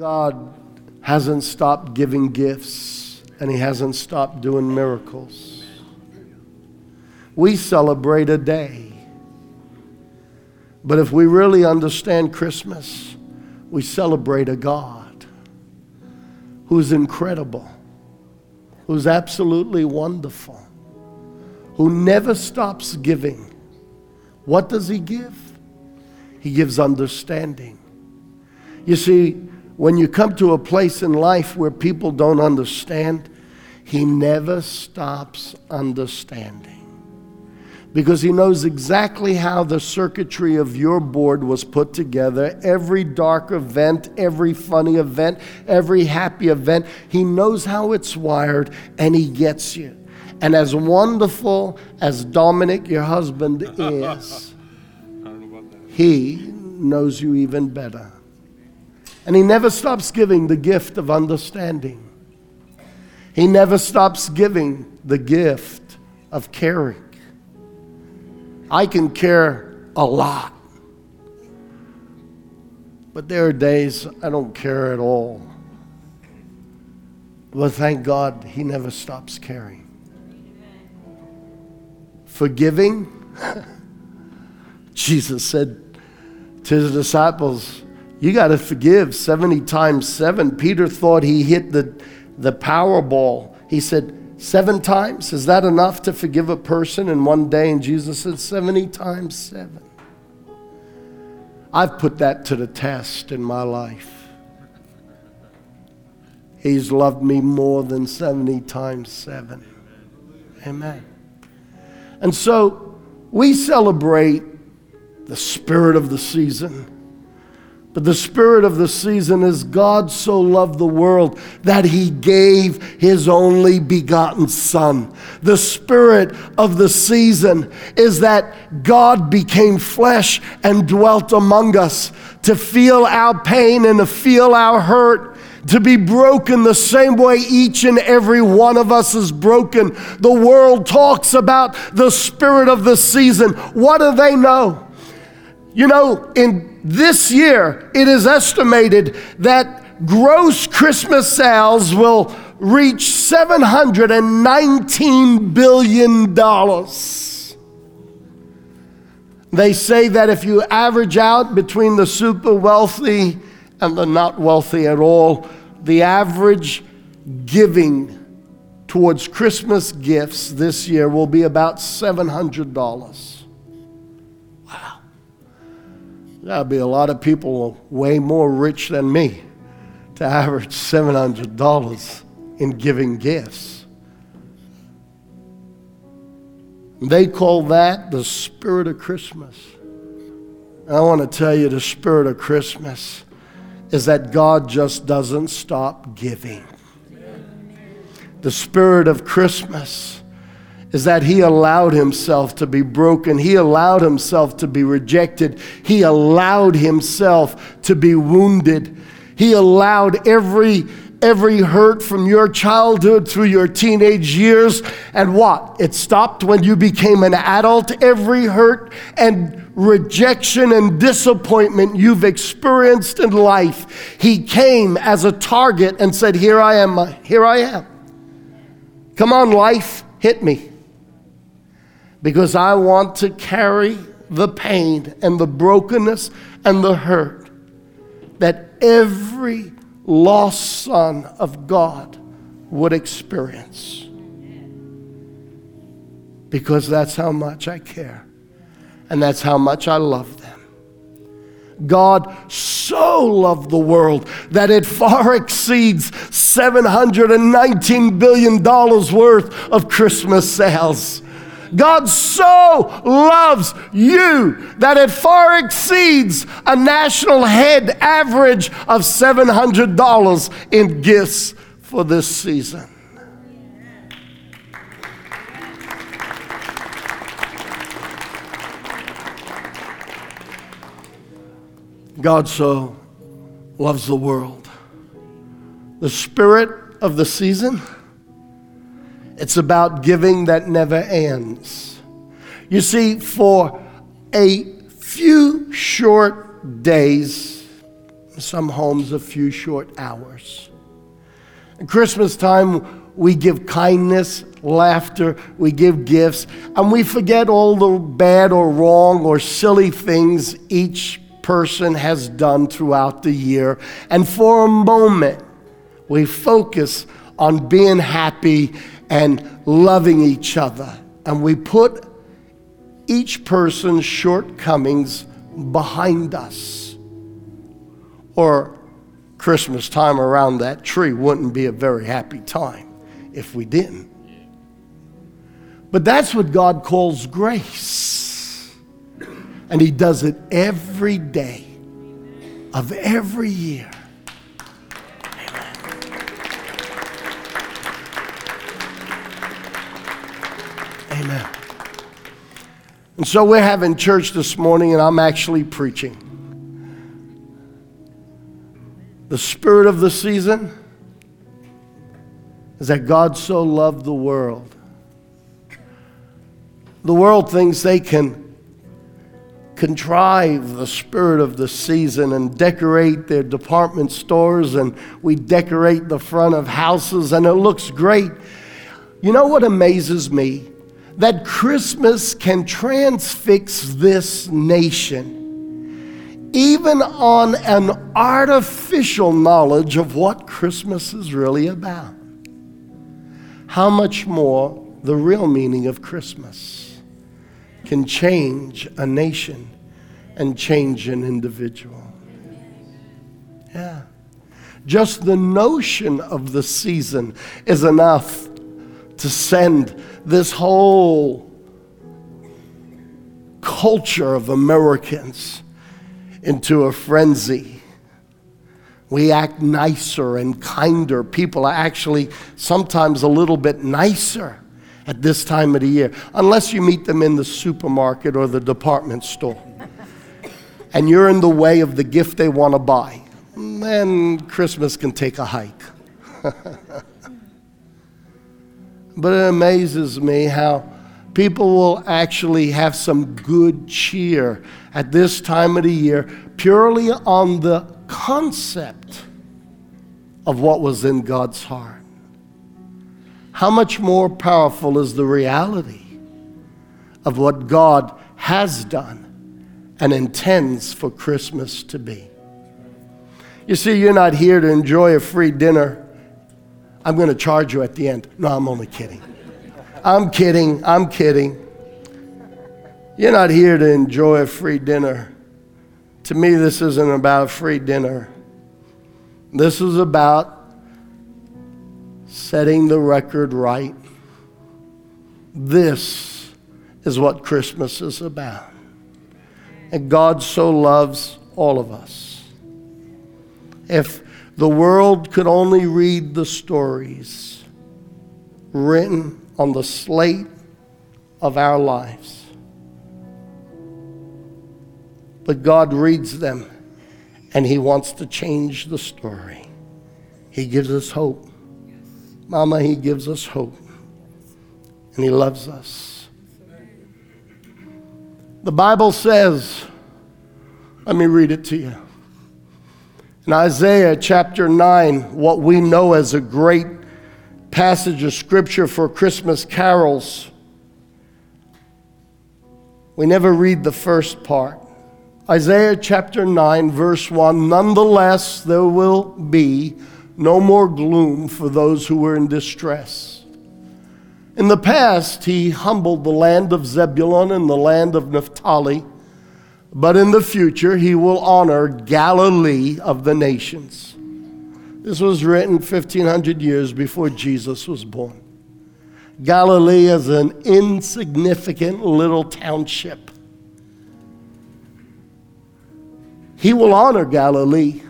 God hasn't stopped giving gifts and He hasn't stopped doing miracles. We celebrate a day. But if we really understand Christmas, we celebrate a God who's incredible, who's absolutely wonderful, who never stops giving. What does He give? He gives understanding. You see, when you come to a place in life where people don't understand, He never stops understanding because he knows exactly how the circuitry of your board was put together. Every dark event, every funny event, every happy event, he knows how it's wired and he gets you. And as wonderful as Dominic, your husband, is, he knows you even better. And he never stops giving the gift of understanding. He never stops giving the gift of caring. I can care a lot. But there are days I don't care at all. But thank God he never stops caring. Forgiving, Jesus said to his disciples, You got to forgive 70 times 7. Peter thought he hit the, the Powerball. He said, Seven times? Is that enough to forgive a person in one day? And Jesus said, 70 times seven. I've put that to the test in my life. He's loved me more than 70 times seven. Amen. And so we celebrate the spirit of the season. But the spirit of the season is God so loved the world that he gave his only begotten Son. The spirit of the season is that God became flesh and dwelt among us to feel our pain and to feel our hurt to be broken the same way each and every one of us is broken. The world talks about the spirit of the season. What do they know? You know, in this year, it is estimated that gross Christmas sales will reach $719 billion. They say that if you average out between the super wealthy and the not wealthy at all, the average giving towards Christmas gifts this year will be about $700. There'll be a lot of people way more rich than me to average $700 in giving gifts. They call that the spirit of Christmas. I want to tell you the spirit of Christmas is that God just doesn't stop giving. The spirit of Christmas is that he allowed himself to be broken. He allowed himself to be rejected. He allowed himself to be wounded. He allowed every every hurt from your childhood through your teenage years and what? It stopped when you became an adult. Every hurt and rejection and disappointment you've experienced in life, he came as a target and said, "Here I am. Here I am. Come on, life, hit me." Because I want to carry the pain and the brokenness and the hurt that every lost son of God would experience. Because that's how much I care, and that's how much I love them. God so loved the world that it far exceeds $719 billion worth of Christmas sales. God so loves you that it far exceeds a national head average of $700 in gifts for this season. God so loves the world. The spirit of the season it's about giving that never ends. You see, for a few short days, some homes, a few short hours. At Christmas time, we give kindness, laughter, we give gifts, and we forget all the bad or wrong or silly things each person has done throughout the year. And for a moment, we focus on being happy and loving each other. And we put each person's shortcomings behind us. Or Christmas time around that tree wouldn't be a very happy time if we didn't. But that's what God calls grace. And He does it every day of every year. Amen. And so we're having church this morning, and I'm actually preaching. The spirit of the season is that God so loved the world. The world thinks they can contrive the spirit of the season and decorate their department stores, and we decorate the front of houses, and it looks great. You know what amazes me? That Christmas can transfix this nation, even on an artificial knowledge of what Christmas is really about. How much more the real meaning of Christmas can change a nation and change an individual. Yeah. Just the notion of the season is enough to send this whole culture of Americans into a frenzy. We act nicer and kinder. People are actually sometimes a little bit nicer at this time of the year, unless you meet them in the supermarket or the department store. and you're in the way of the gift they want to buy. Then Christmas can take a hike. But it amazes me how people will actually have some good cheer at this time of the year purely on the concept of what was in God's heart. How much more powerful is the reality of what God has done and intends for Christmas to be? You see, you're not here to enjoy a free dinner I'm going to charge you at the end. No, I'm only kidding. I'm kidding. I'm kidding. You're not here to enjoy a free dinner. To me, this isn't about a free dinner. This is about setting the record right. This is what Christmas is about. And God so loves all of us. If the world could only read the stories written on the slate of our lives. But God reads them and He wants to change the story. He gives us hope. Mama, He gives us hope. And He loves us. The Bible says, let me read it to you. In Isaiah chapter 9, what we know as a great passage of scripture for Christmas carols, we never read the first part. Isaiah chapter 9, verse 1 Nonetheless, there will be no more gloom for those who were in distress. In the past, he humbled the land of Zebulun and the land of Naphtali but in the future he will honor Galilee of the nations. This was written 1500 years before Jesus was born. Galilee is an insignificant little township. He will honor Galilee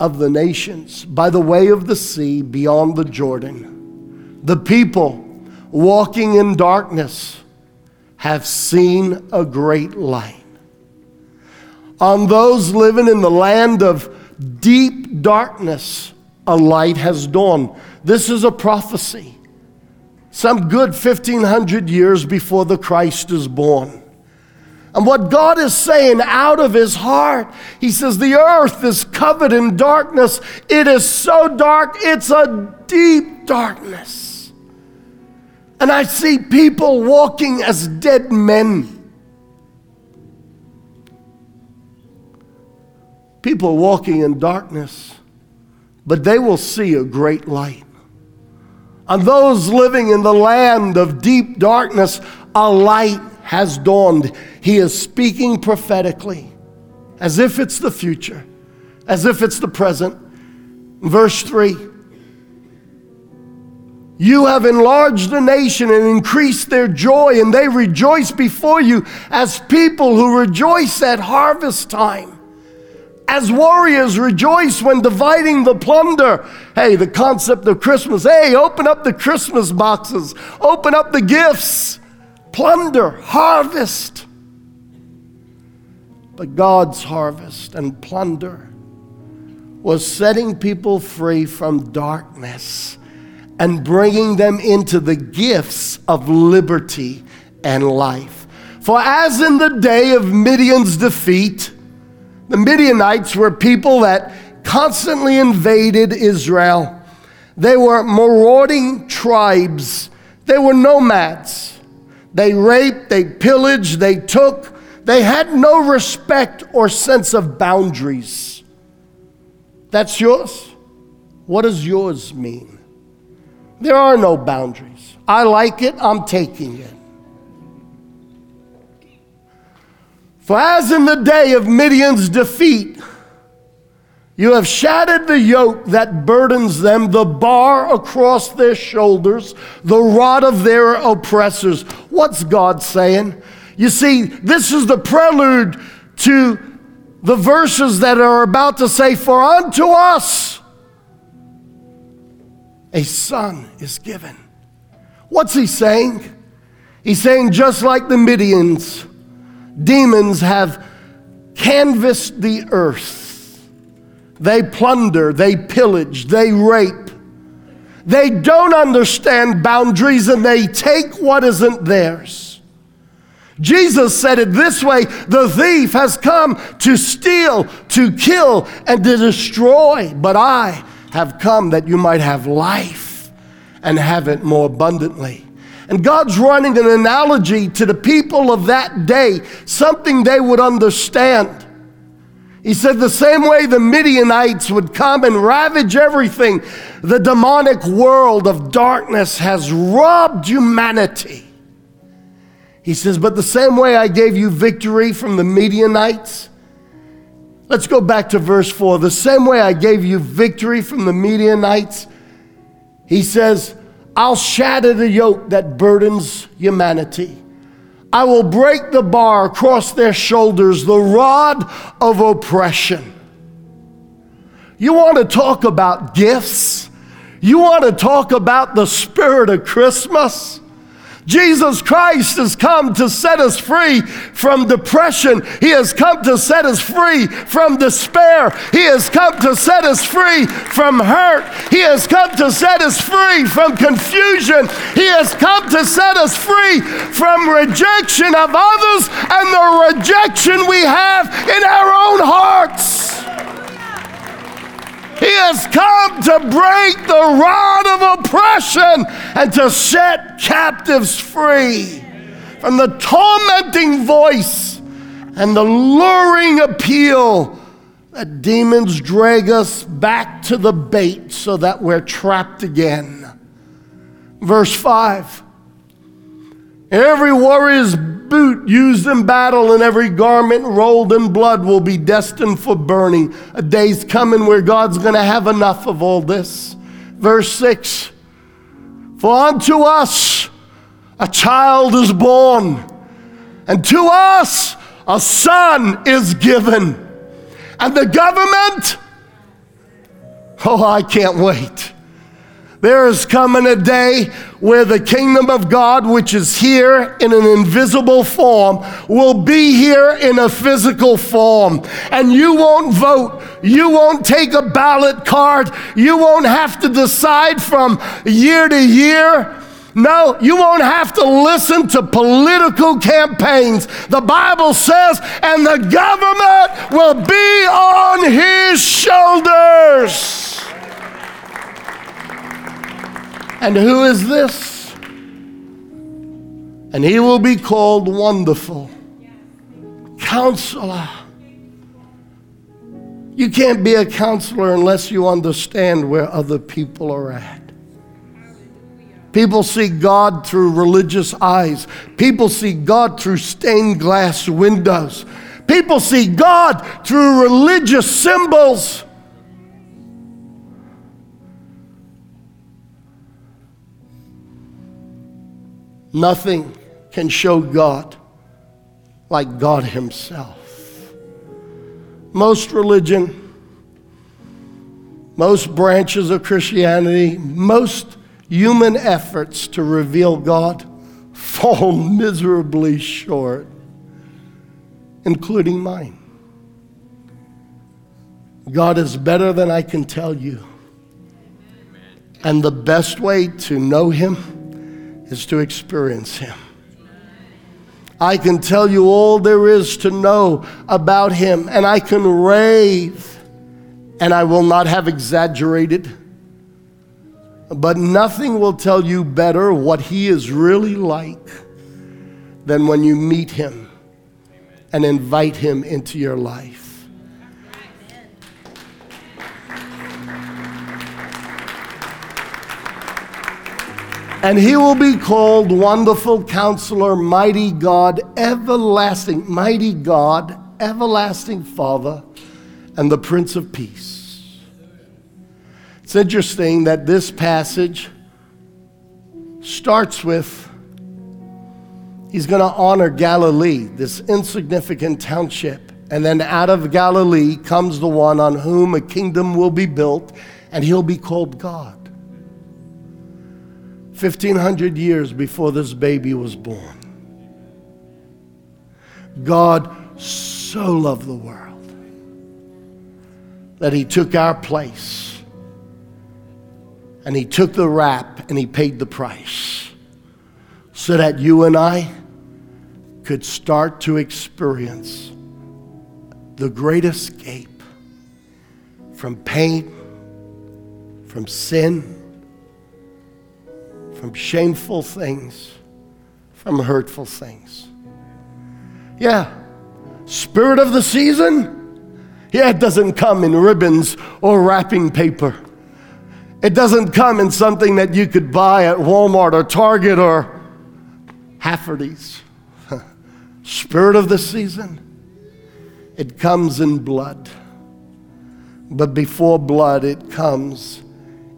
of the nations by the way of the sea beyond the Jordan. The people walking in darkness have seen a great light on those living in the land of deep darkness, a light has dawned. This is a prophecy, some good 1500 years before the Christ is born. And what God is saying out of his heart, he says, The earth is covered in darkness. It is so dark, it's a deep darkness. And I see people walking as dead men. People walking in darkness, but they will see a great light. On those living in the land of deep darkness, a light has dawned. He is speaking prophetically, as if it's the future, as if it's the present. Verse 3 You have enlarged the nation and increased their joy, and they rejoice before you as people who rejoice at harvest time. As warriors rejoice when dividing the plunder. Hey, the concept of Christmas. Hey, open up the Christmas boxes, open up the gifts plunder, harvest. But God's harvest and plunder was setting people free from darkness and bringing them into the gifts of liberty and life. For as in the day of Midian's defeat, the Midianites were people that constantly invaded Israel. They were marauding tribes, they were nomads. They raped, they pillaged, they took. They had no respect or sense of boundaries. That's yours? What does yours mean? There are no boundaries. I like it, I'm taking it. For as in the day of Midian's defeat, you have shattered the yoke that burdens them, the bar across their shoulders, the rod of their oppressors. What's God saying? You see, this is the prelude to the verses that are about to say, For unto us a son is given. What's he saying? He's saying, just like the Midians, demons have canvassed the earth they plunder, they pillage, they rape. They don't understand boundaries and they take what isn't theirs. Jesus said it this way the thief has come to steal, to kill, and to destroy, but I have come that you might have life and have it more abundantly. And God's running an analogy to the people of that day, something they would understand. He said, the same way the Midianites would come and ravage everything, the demonic world of darkness has robbed humanity. He says, but the same way I gave you victory from the Midianites, let's go back to verse 4. The same way I gave you victory from the Midianites, he says, I'll shatter the yoke that burdens humanity. I will break the bar across their shoulders, the rod of oppression. You want to talk about gifts? You want to talk about the spirit of Christmas? Jesus Christ has come to set us free from depression. He has come to set us free from despair. He has come to set us free from hurt. He has come to set us free from confusion. He has come to set us free from rejection of others and the rejection we have in our own hearts. He has come to break the rod of oppression and to set captives free from the tormenting voice and the luring appeal that demons drag us back to the bait so that we're trapped again. Verse 5 Every warrior's boot used in battle and every garment rolled in blood will be destined for burning. A day's coming where God's going to have enough of all this. Verse 6 For unto us a child is born, and to us a son is given. And the government, oh, I can't wait. There is coming a day where the kingdom of God, which is here in an invisible form, will be here in a physical form. And you won't vote. You won't take a ballot card. You won't have to decide from year to year No, you won't have to listen to political campaigns. The Bible says, and the government will be on his shoulders. And who is this? And he will be called Wonderful, Counselor. You can't be a counselor unless you understand where other people are at. People see God through religious eyes. People see God through stained glass windows. People see God through religious symbols. Nothing can show God like God Himself. Most religion, most branches of Christianity, most human efforts to reveal God fall miserably short, including mine. God is better than I can tell you. And the best way to know Him is to experience Him. I can tell you all there is to know about Him, and I can rave, and I will not have exaggerated but nothing will tell you better what he is really like than when you meet him and invite him into your life. And he will be called Wonderful Counselor, Mighty God, Everlasting, Mighty God, Everlasting Father, and the Prince of Peace. It's interesting that this passage starts with he's going to honor Galilee, this insignificant township. And then out of Galilee comes the one on whom a kingdom will be built, and he'll be called God. 1500 years before this baby was born. God so loved the world that he took our place and he took the rap and he paid the price so that you and I could start to experience the great escape from pain, from sin, from shameful things, from hurtful things. Yeah, spirit of the season. Yeah, it doesn't come in ribbons or wrapping paper. It doesn't come in something that you could buy at Walmart or Target or Hafferty's. Spirit of the season, it comes in blood. But before blood, it comes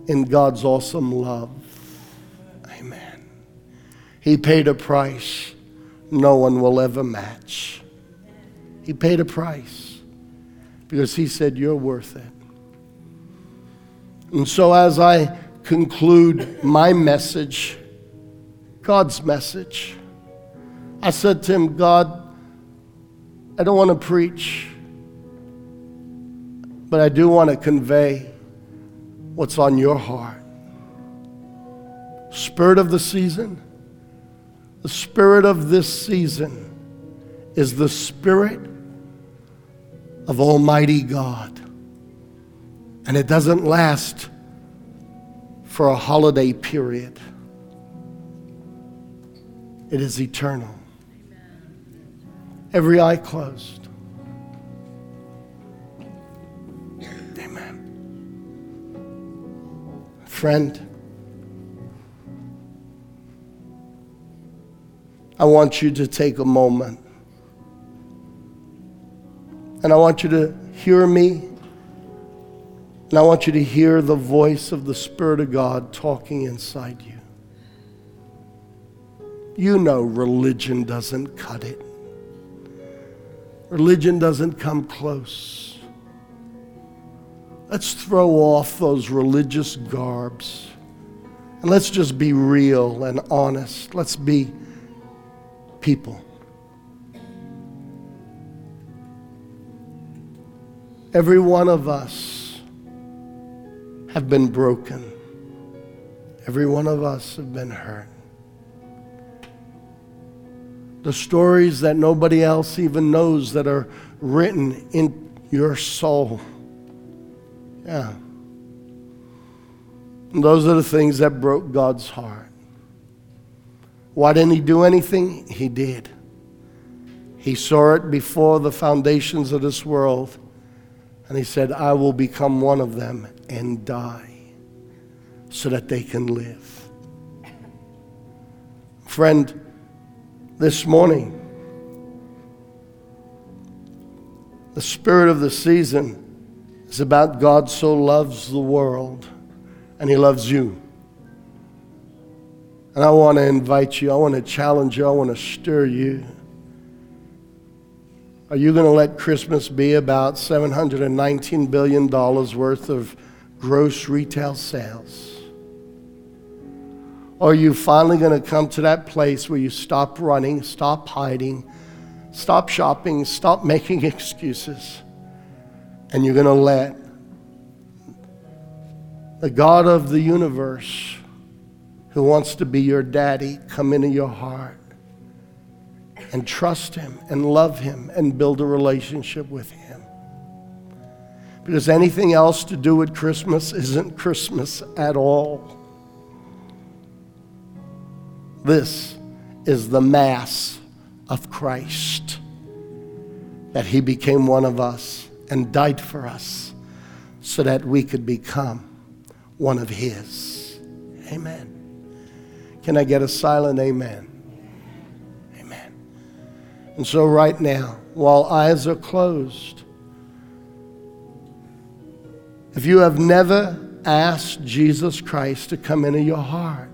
in God's awesome love. He paid a price no one will ever match. He paid a price because He said, You're worth it. And so, as I conclude my message, God's message, I said to him, God, I don't want to preach, but I do want to convey what's on your heart. Spirit of the season, the spirit of this season is the spirit of Almighty God. And it doesn't last for a holiday period, it is eternal. Every eye closed. Amen. Friend, I want you to take a moment and I want you to hear me and I want you to hear the voice of the Spirit of God talking inside you. You know religion doesn't cut it. Religion doesn't come close. Let's throw off those religious garbs and let's just be real and honest. Let's be people. Every one of us have been broken. Every one of us have been hurt. The stories that nobody else even knows that are written in your soul. Yeah. And those are the things that broke God's heart. Why didn't He do anything? He did. He saw it before the foundations of this world, and He said, I will become one of them and die so that they can live. Friend, this morning, the spirit of the season is about God so loves the world and He loves you. And I want to invite you, I want to challenge you, I want to stir you. Are you going to let Christmas be about $719 billion worth of gross retail sales? Or are you finally going to come to that place where you stop running, stop hiding, stop shopping, stop making excuses, and you're going to let the God of the universe who wants to be your daddy come into your heart and trust him and love him and build a relationship with him. Because anything else to do with Christmas isn't Christmas at all. This is the Mass of Christ, that He became one of us and died for us so that we could become one of His. Amen. Can I get a silent amen? Amen. And so, right now, while eyes are closed, if you have never asked Jesus Christ to come into your heart,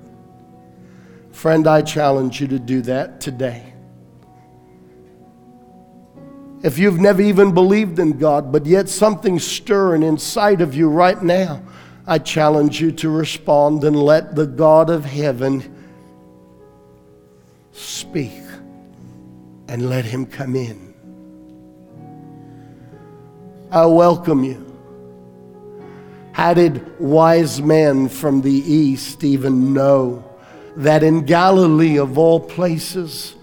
Friend, I challenge you to do that today. If you've never even believed in God, but yet something's stirring inside of you right now, I challenge you to respond and let the God of heaven speak and let him come in. I welcome you. How did wise men from the east even know? that in Galilee, of all places,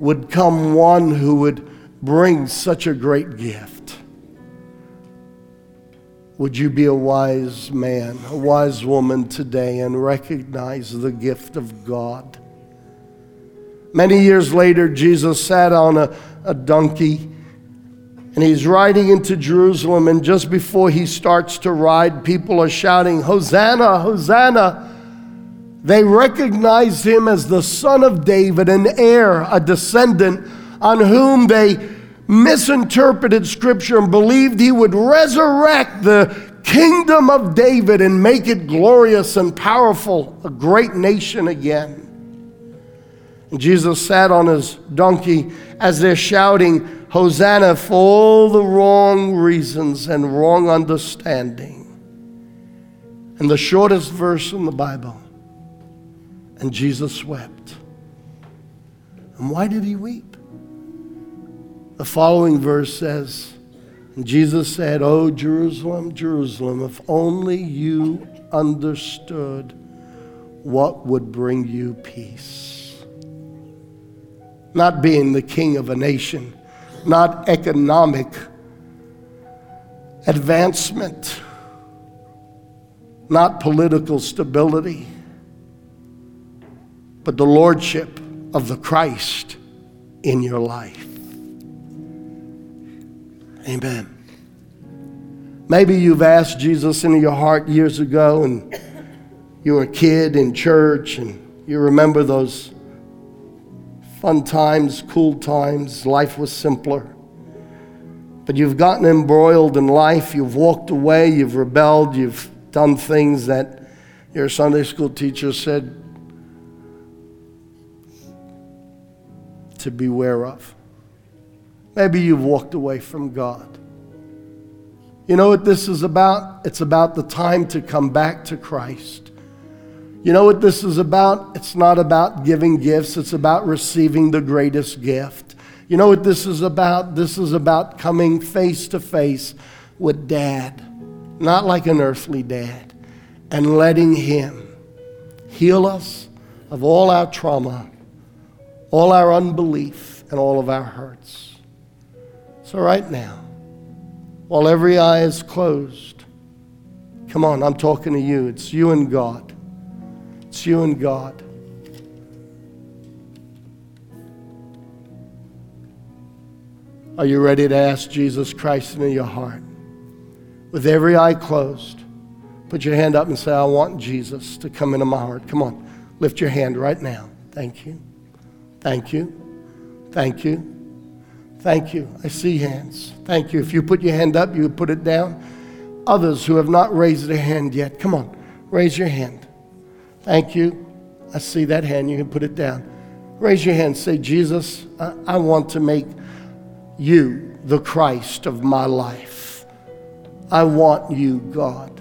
would come one who would bring such a great gift. Would you be a wise man, a wise woman today and recognize the gift of God? Many years later, Jesus sat on a, a donkey and he's riding into Jerusalem. And just before he starts to ride, people are shouting, Hosanna, Hosanna. They recognize him as the son of David, an heir, a descendant on whom they misinterpreted scripture and believed he would resurrect the kingdom of David and make it glorious and powerful, a great nation again. Jesus sat on his donkey as they're shouting, Hosanna, for all the wrong reasons and wrong understanding. And the shortest verse in the Bible and Jesus wept. And why did he weep? The following verse says, Jesus said, Oh, Jerusalem, Jerusalem, if only you understood what would bring you peace. Not being the king of a nation, not economic advancement, not political stability but the lordship of the Christ in your life. Amen. Maybe you've asked Jesus into your heart years ago and you were a kid in church and you remember those fun times, cool times, life was simpler. But you've gotten embroiled in life, you've walked away, you've rebelled, you've done things that your Sunday school teacher said to beware of. Maybe you've walked away from God. You know what this is about? It's about the time to come back to Christ. You know what this is about? It's not about giving gifts, it's about receiving the greatest gift. You know what this is about? This is about coming face to face with Dad, not like an earthly dad, and letting Him heal us of all our trauma all our unbelief, and all of our hurts. So, right now, while every eye is closed, come on, I'm talking to you. It's you and God. You and God. Are you ready to ask Jesus Christ into your heart? With every eye closed, put your hand up and say, I want Jesus to come into my heart. Come on, lift your hand right now. Thank you. Thank you. Thank you. Thank you. I see hands. Thank you. If you put your hand up, you put it down. Others who have not raised their hand yet, come on, raise your hand. Thank you. I see that hand. You can put it down. Raise your hand. Say, Jesus, I, I want to make you the Christ of my life. I want you, God.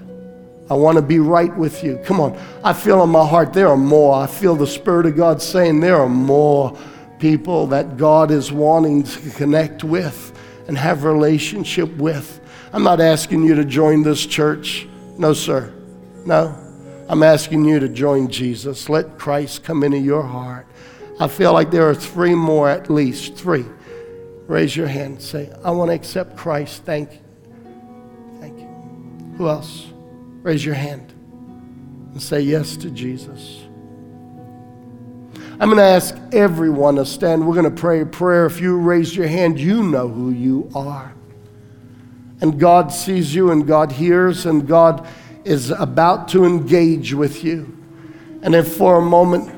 I want to be right with you. Come on. I feel in my heart there are more. I feel the Spirit of God saying there are more people that God is wanting to connect with and have relationship with. I'm not asking you to join this church. No, sir. No. I'm asking you to join Jesus. Let Christ come into your heart. I feel like there are three more at least. Three. Raise your hand. Say, I want to accept Christ. Thank you. Thank you. Who else? Raise your hand and say yes to Jesus. I'm going to ask everyone to stand. We're going to pray a prayer. If you raise your hand, you know who you are. And God sees you, and God hears, and God is about to engage with you. And if for a moment,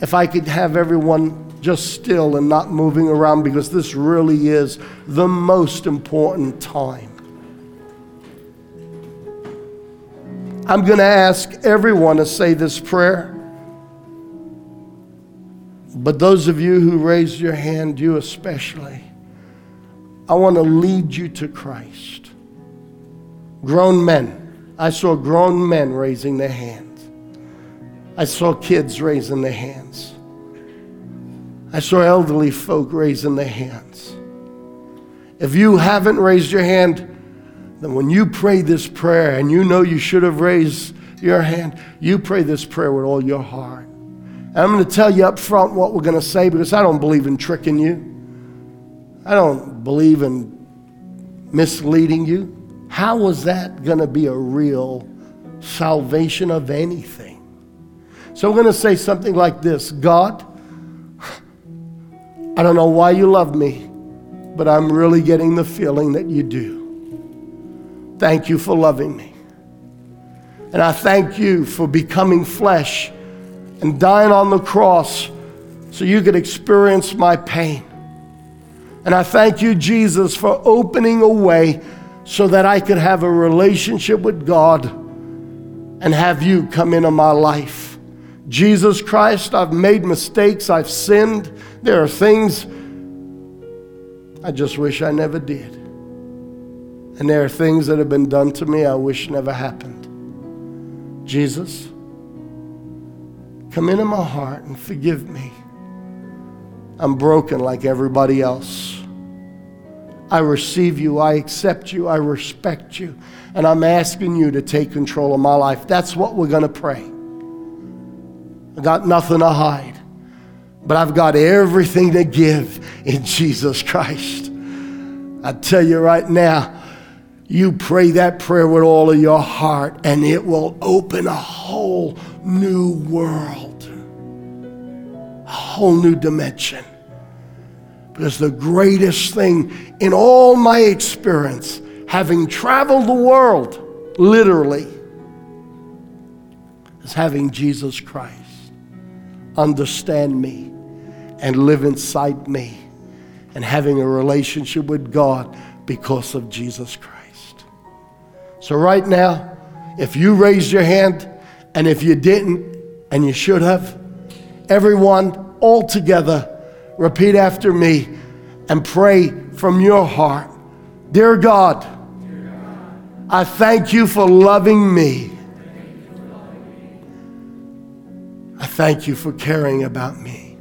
if I could have everyone just still and not moving around because this really is the most important time. I'm going to ask everyone to say this prayer. But those of you who raised your hand, you especially, I want to lead you to Christ. Grown men. I saw grown men raising their hands. I saw kids raising their hands. I saw elderly folk raising their hands. If you haven't raised your hand, then when you pray this prayer and you know you should have raised your hand, you pray this prayer with all your heart. And I'm going to tell you up front what we're going to say because I don't believe in tricking you. I don't believe in misleading you. How was that going to be a real salvation of anything? So I'm going to say something like this God, I don't know why you love me, but I'm really getting the feeling that you do. Thank you for loving me. And I thank you for becoming flesh and dying on the cross so you could experience my pain. And I thank you, Jesus, for opening a way so that I could have a relationship with God and have you come into my life. Jesus Christ, I've made mistakes, I've sinned. There are things I just wish I never did. And there are things that have been done to me I wish never happened. Jesus, come into my heart and forgive me. I'm broken like everybody else. I receive you, I accept you, I respect you, and I'm asking you to take control of my life. That's what we're going to pray. I got nothing to hide but I've got everything to give in Jesus Christ. I tell you right now, you pray that prayer with all of your heart, and it will open a whole new world, a whole new dimension. Because the greatest thing in all my experience, having traveled the world, literally, is having Jesus Christ understand me and live inside me and having a relationship with God because of Jesus Christ. So, right now, if you raised your hand and if you didn't and you should have, everyone all together, repeat after me and pray from your heart Dear God, I thank you for loving me. I thank you for caring about me.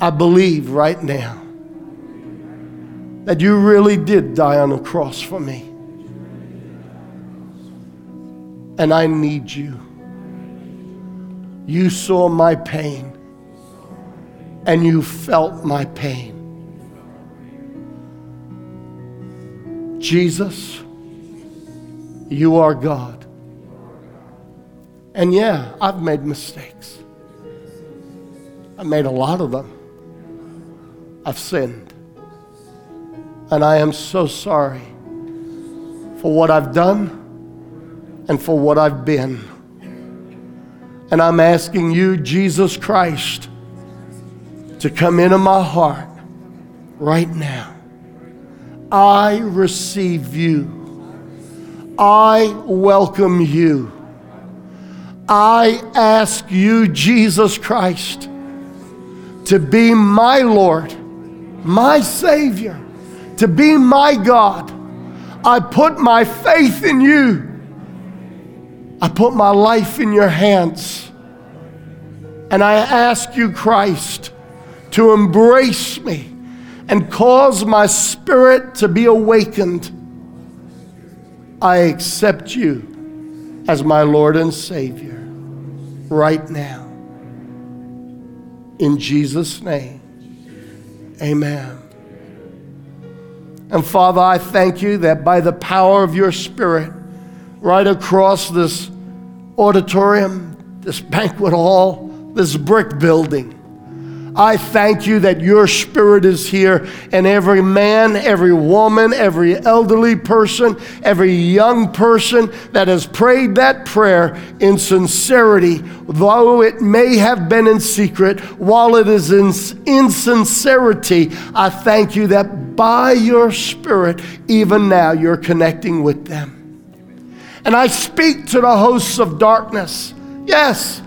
I believe right now that you really did die on the cross for me. And I need you. You saw my pain and you felt my pain. Jesus, you are God. And yeah, I've made mistakes. I've made a lot of them. I've sinned. And I am so sorry for what I've done and for what I've been. And I'm asking you, Jesus Christ, to come into my heart right now. I receive you. I welcome you. I ask you, Jesus Christ, to be my Lord, my Savior, to be my God. I put my faith in you. I put my life in your hands. And I ask you, Christ, to embrace me and cause my spirit to be awakened. I accept you as my Lord and Savior right now. In Jesus' name, amen. And Father, I thank you that by the power of your Spirit, right across this auditorium, this banquet hall, this brick building, I thank you that your spirit is here, and every man, every woman, every elderly person, every young person that has prayed that prayer in sincerity, though it may have been in secret, while it is in insincerity, I thank you that by your spirit, even now, you're connecting with them. And I speak to the hosts of darkness. Yes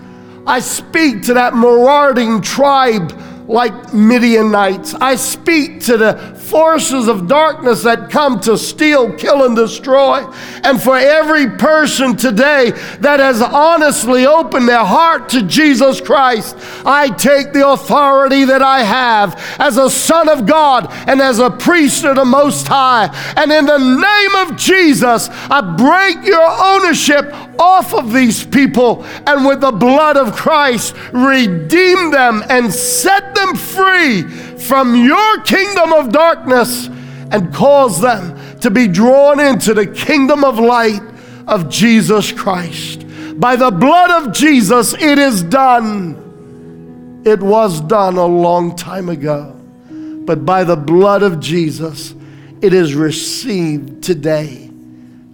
I speak to that marauding tribe like Midianites. I speak to the forces of darkness that come to steal, kill, and destroy. And for every person today that has honestly opened their heart to Jesus Christ, I take the authority that I have as a son of God and as a priest of the Most High. And in the name of Jesus, I break your ownership off of these people and with the blood of Christ, redeem them and set them free from your kingdom of darkness and cause them to be drawn into the kingdom of light of Jesus Christ. By the blood of Jesus, it is done. It was done a long time ago. But by the blood of Jesus, it is received today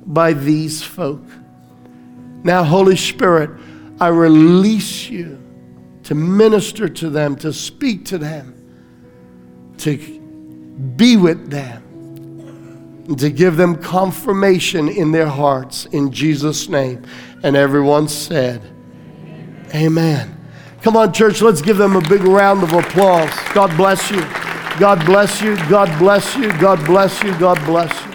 by these folk. Now, Holy Spirit, I release you to minister to them, to speak to them, to be with them, and to give them confirmation in their hearts in Jesus' name. And everyone said, Amen. Come on, church, let's give them a big round of applause. God bless you. God bless you. God bless you. God bless you. God bless you.